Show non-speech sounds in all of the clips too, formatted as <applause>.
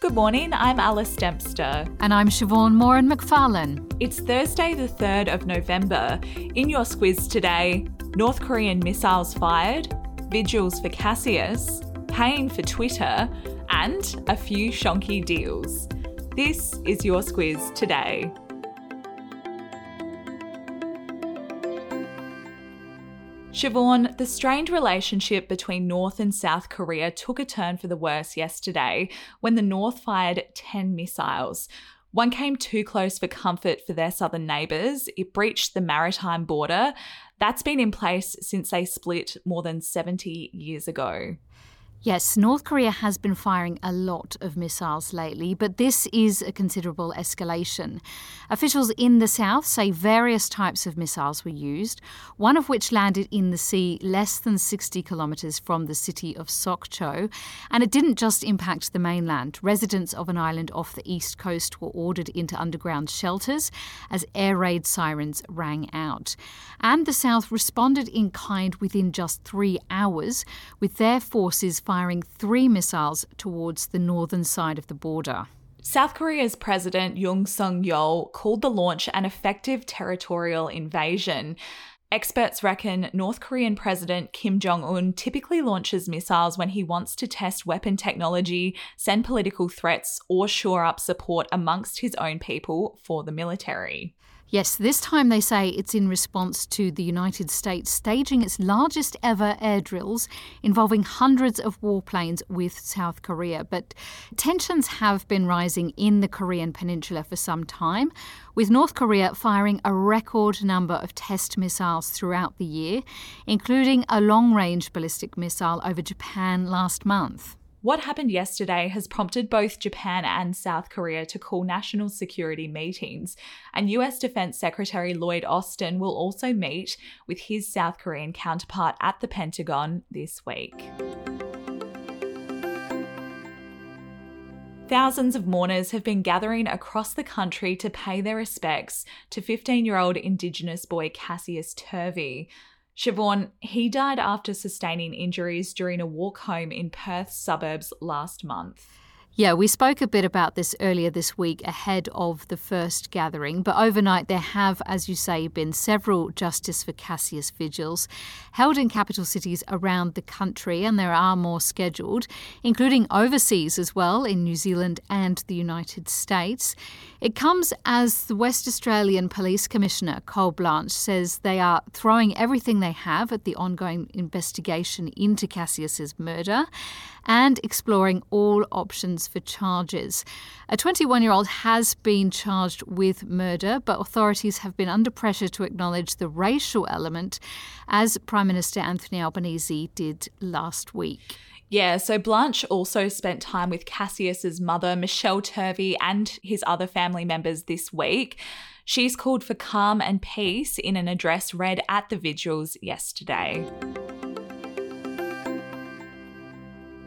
Good morning, I'm Alice Dempster. And I'm Siobhan Moran McFarlane. It's Thursday, the 3rd of November. In your squiz today, North Korean missiles fired, vigils for Cassius, paying for Twitter, and a few shonky deals. This is your squiz today. Siobhan, the strained relationship between North and South Korea took a turn for the worse yesterday when the North fired 10 missiles. One came too close for comfort for their southern neighbours. It breached the maritime border. That's been in place since they split more than 70 years ago. Yes, North Korea has been firing a lot of missiles lately, but this is a considerable escalation. Officials in the south say various types of missiles were used, one of which landed in the sea less than 60 kilometres from the city of Sokcho. And it didn't just impact the mainland. Residents of an island off the east coast were ordered into underground shelters as air raid sirens rang out. And the south responded in kind within just three hours, with their forces firing three missiles towards the northern side of the border. South Korea's President Yoon Suk Yeol called the launch an effective territorial invasion. Experts reckon North Korean President Kim Jong un typically launches missiles when he wants to test weapon technology, send political threats, or shore up support amongst his own people for the military. Yes, this time they say it's in response to the United States staging its largest ever air drills involving hundreds of warplanes with South Korea. But tensions have been rising in the Korean peninsula for some time, with North Korea firing a record number of test missiles throughout the year, including a long range ballistic missile over Japan last month. What happened yesterday has prompted both Japan and South Korea to call national security meetings, and US Defense Secretary Lloyd Austin will also meet with his South Korean counterpart at the Pentagon this week. Thousands of mourners have been gathering across the country to pay their respects to 15 year old Indigenous boy Cassius Turvey. Siobhan, he died after sustaining injuries during a walk home in Perth's suburbs last month. Yeah, we spoke a bit about this earlier this week ahead of the first gathering, but overnight there have, as you say, been several Justice for Cassius vigils held in capital cities around the country, and there are more scheduled, including overseas as well in New Zealand and the United States. It comes as the West Australian Police Commissioner, Col Blanch, says they are throwing everything they have at the ongoing investigation into Cassius's murder and exploring all options for charges. A 21 year old has been charged with murder, but authorities have been under pressure to acknowledge the racial element, as Prime Minister Anthony Albanese did last week. Yeah, so Blanch also spent time with Cassius's mother, Michelle Turvey, and his other family members this week. She's called for calm and peace in an address read at the vigils yesterday.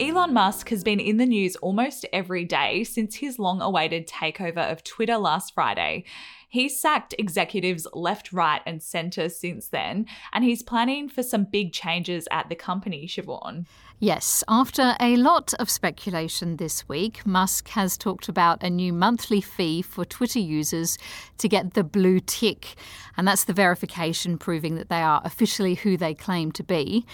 Elon Musk has been in the news almost every day since his long awaited takeover of Twitter last Friday. He's sacked executives left, right, and centre since then, and he's planning for some big changes at the company, Siobhan. Yes, after a lot of speculation this week, Musk has talked about a new monthly fee for Twitter users to get the blue tick, and that's the verification proving that they are officially who they claim to be.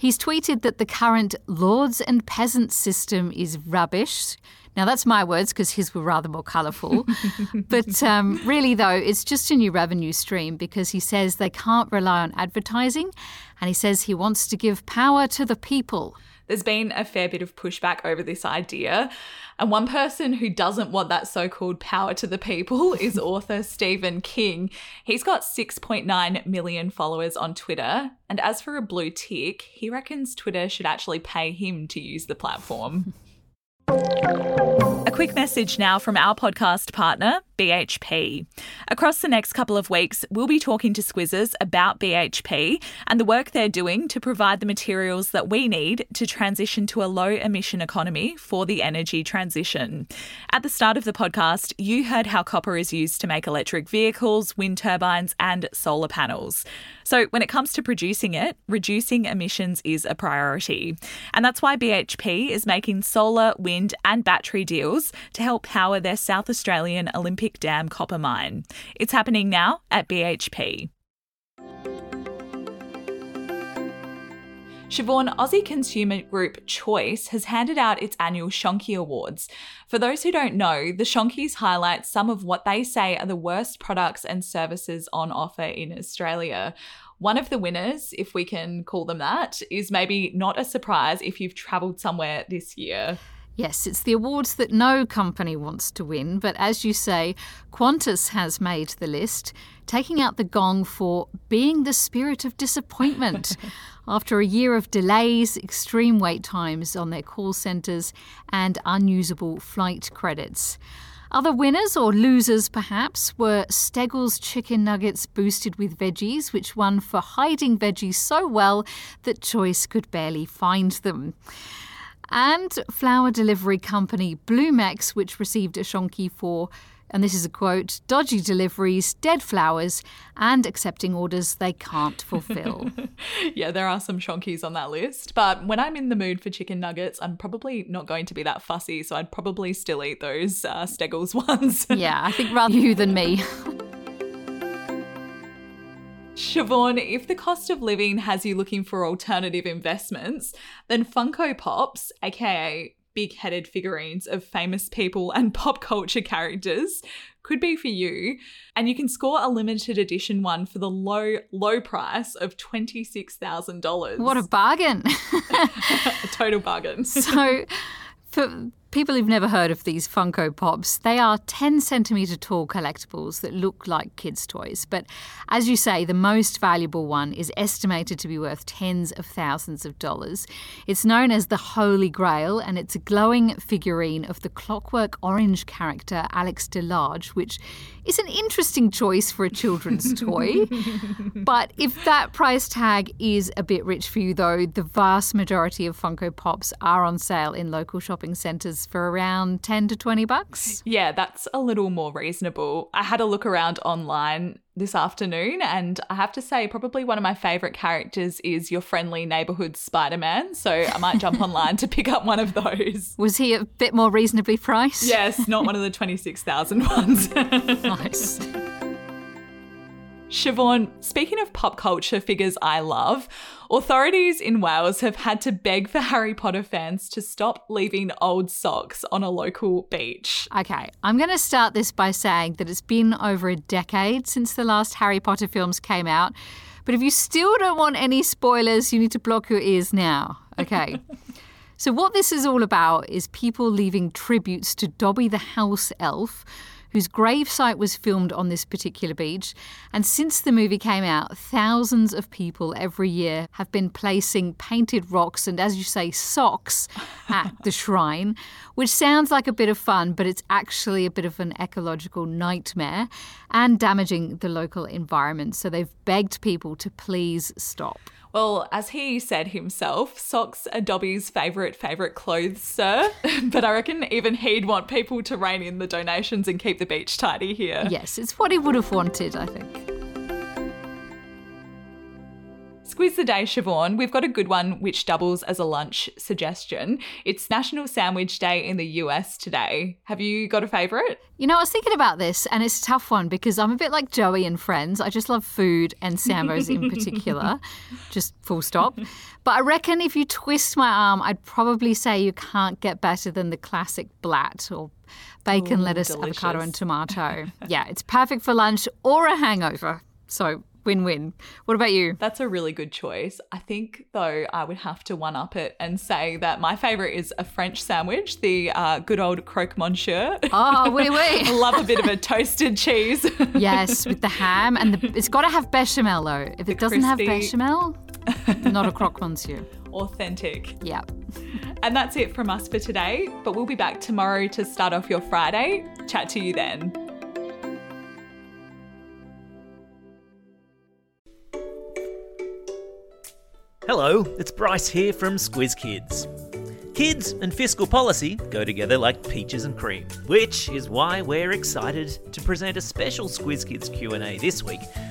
He's tweeted that the current lords and peasants system is rubbish. Now, that's my words because his were rather more colourful. <laughs> but um, really, though, it's just a new revenue stream because he says they can't rely on advertising and he says he wants to give power to the people. There's been a fair bit of pushback over this idea. And one person who doesn't want that so called power to the people <laughs> is author Stephen King. He's got 6.9 million followers on Twitter. And as for a blue tick, he reckons Twitter should actually pay him to use the platform. <laughs> A quick message now from our podcast partner, BHP. Across the next couple of weeks, we'll be talking to Squizzes about BHP and the work they're doing to provide the materials that we need to transition to a low emission economy for the energy transition. At the start of the podcast, you heard how copper is used to make electric vehicles, wind turbines, and solar panels. So, when it comes to producing it, reducing emissions is a priority. And that's why BHP is making solar, wind, and battery deals to help power their South Australian Olympic Dam copper mine. It's happening now at BHP. Siobhan, Aussie consumer group Choice has handed out its annual Shonky Awards. For those who don't know, the Shonkies highlight some of what they say are the worst products and services on offer in Australia. One of the winners, if we can call them that, is maybe not a surprise if you've travelled somewhere this year. Yes, it's the awards that no company wants to win, but as you say, Qantas has made the list, taking out the gong for being the spirit of disappointment. <laughs> After a year of delays, extreme wait times on their call centres, and unusable flight credits. Other winners, or losers perhaps, were Steggles chicken nuggets boosted with veggies, which won for hiding veggies so well that Choice could barely find them and flower delivery company Bloomex, which received a shonky for, and this is a quote, dodgy deliveries, dead flowers, and accepting orders they can't fulfill. <laughs> yeah, there are some shonkies on that list, but when I'm in the mood for chicken nuggets, I'm probably not going to be that fussy, so I'd probably still eat those uh, Steggles <laughs> ones. yeah, I think rather you than me. Siobhan, if the cost of living has you looking for alternative investments, then Funko Pops, aka big headed figurines of famous people and <laughs> pop culture characters, could be for you. And you can score a limited edition one for the low, low price of $26,000. What a bargain! <laughs> a total bargain. <laughs> so, for people who've never heard of these Funko Pops, they are 10 centimetre tall collectibles that look like kids' toys. But as you say, the most valuable one is estimated to be worth tens of thousands of dollars. It's known as the Holy Grail, and it's a glowing figurine of the clockwork orange character Alex DeLarge, which is an interesting choice for a children's <laughs> toy. but if that price tag is a bit rich for you, though, the vast majority of Funko Pops are on sale in local shopping centres for around 10 to 20 bucks. Yeah, that's a little more reasonable. I had a look around online this afternoon, and I have to say, probably one of my favorite characters is your friendly neighborhood Spider Man. So I might jump <laughs> online to pick up one of those. Was he a bit more reasonably priced? Yes, not one of the 26,000 ones. <laughs> nice. Siobhan, speaking of pop culture figures I love, authorities in Wales have had to beg for Harry Potter fans to stop leaving old socks on a local beach. Okay, I'm going to start this by saying that it's been over a decade since the last Harry Potter films came out. But if you still don't want any spoilers, you need to block your ears now. Okay. <laughs> so, what this is all about is people leaving tributes to Dobby the house elf whose gravesite was filmed on this particular beach. And since the movie came out, thousands of people every year have been placing painted rocks and, as you say, socks <laughs> at the shrine, which sounds like a bit of fun, but it's actually a bit of an ecological nightmare and damaging the local environment. So they've begged people to please stop. Well, as he said himself, socks are Dobby's favourite, favourite clothes, sir. <laughs> but I reckon even he'd want people to rein in the donations and keep the beach tidy here. Yes, it's what he would have wanted, I think. Squiz the Day, Siobhan. We've got a good one which doubles as a lunch suggestion. It's National Sandwich Day in the US today. Have you got a favourite? You know, I was thinking about this and it's a tough one because I'm a bit like Joey and Friends. I just love food and Sambos in <laughs> particular, just full stop. But I reckon if you twist my arm, I'd probably say you can't get better than the classic blat or bacon, Ooh, lettuce, delicious. avocado, and tomato. <laughs> yeah, it's perfect for lunch or a hangover. So Win win. What about you? That's a really good choice. I think, though, I would have to one up it and say that my favourite is a French sandwich, the uh, good old croque monsieur. Oh, oui, oui. <laughs> Love a bit of a toasted cheese. <laughs> yes, with the ham. And the, it's got to have bechamel, though. If it doesn't crispy... have bechamel, not a croque monsieur. authentic. Yeah. And that's it from us for today, but we'll be back tomorrow to start off your Friday. Chat to you then. Hello, it's Bryce here from Squiz Kids. Kids and fiscal policy go together like peaches and cream, which is why we're excited to present a special Squiz Kids Q&A this week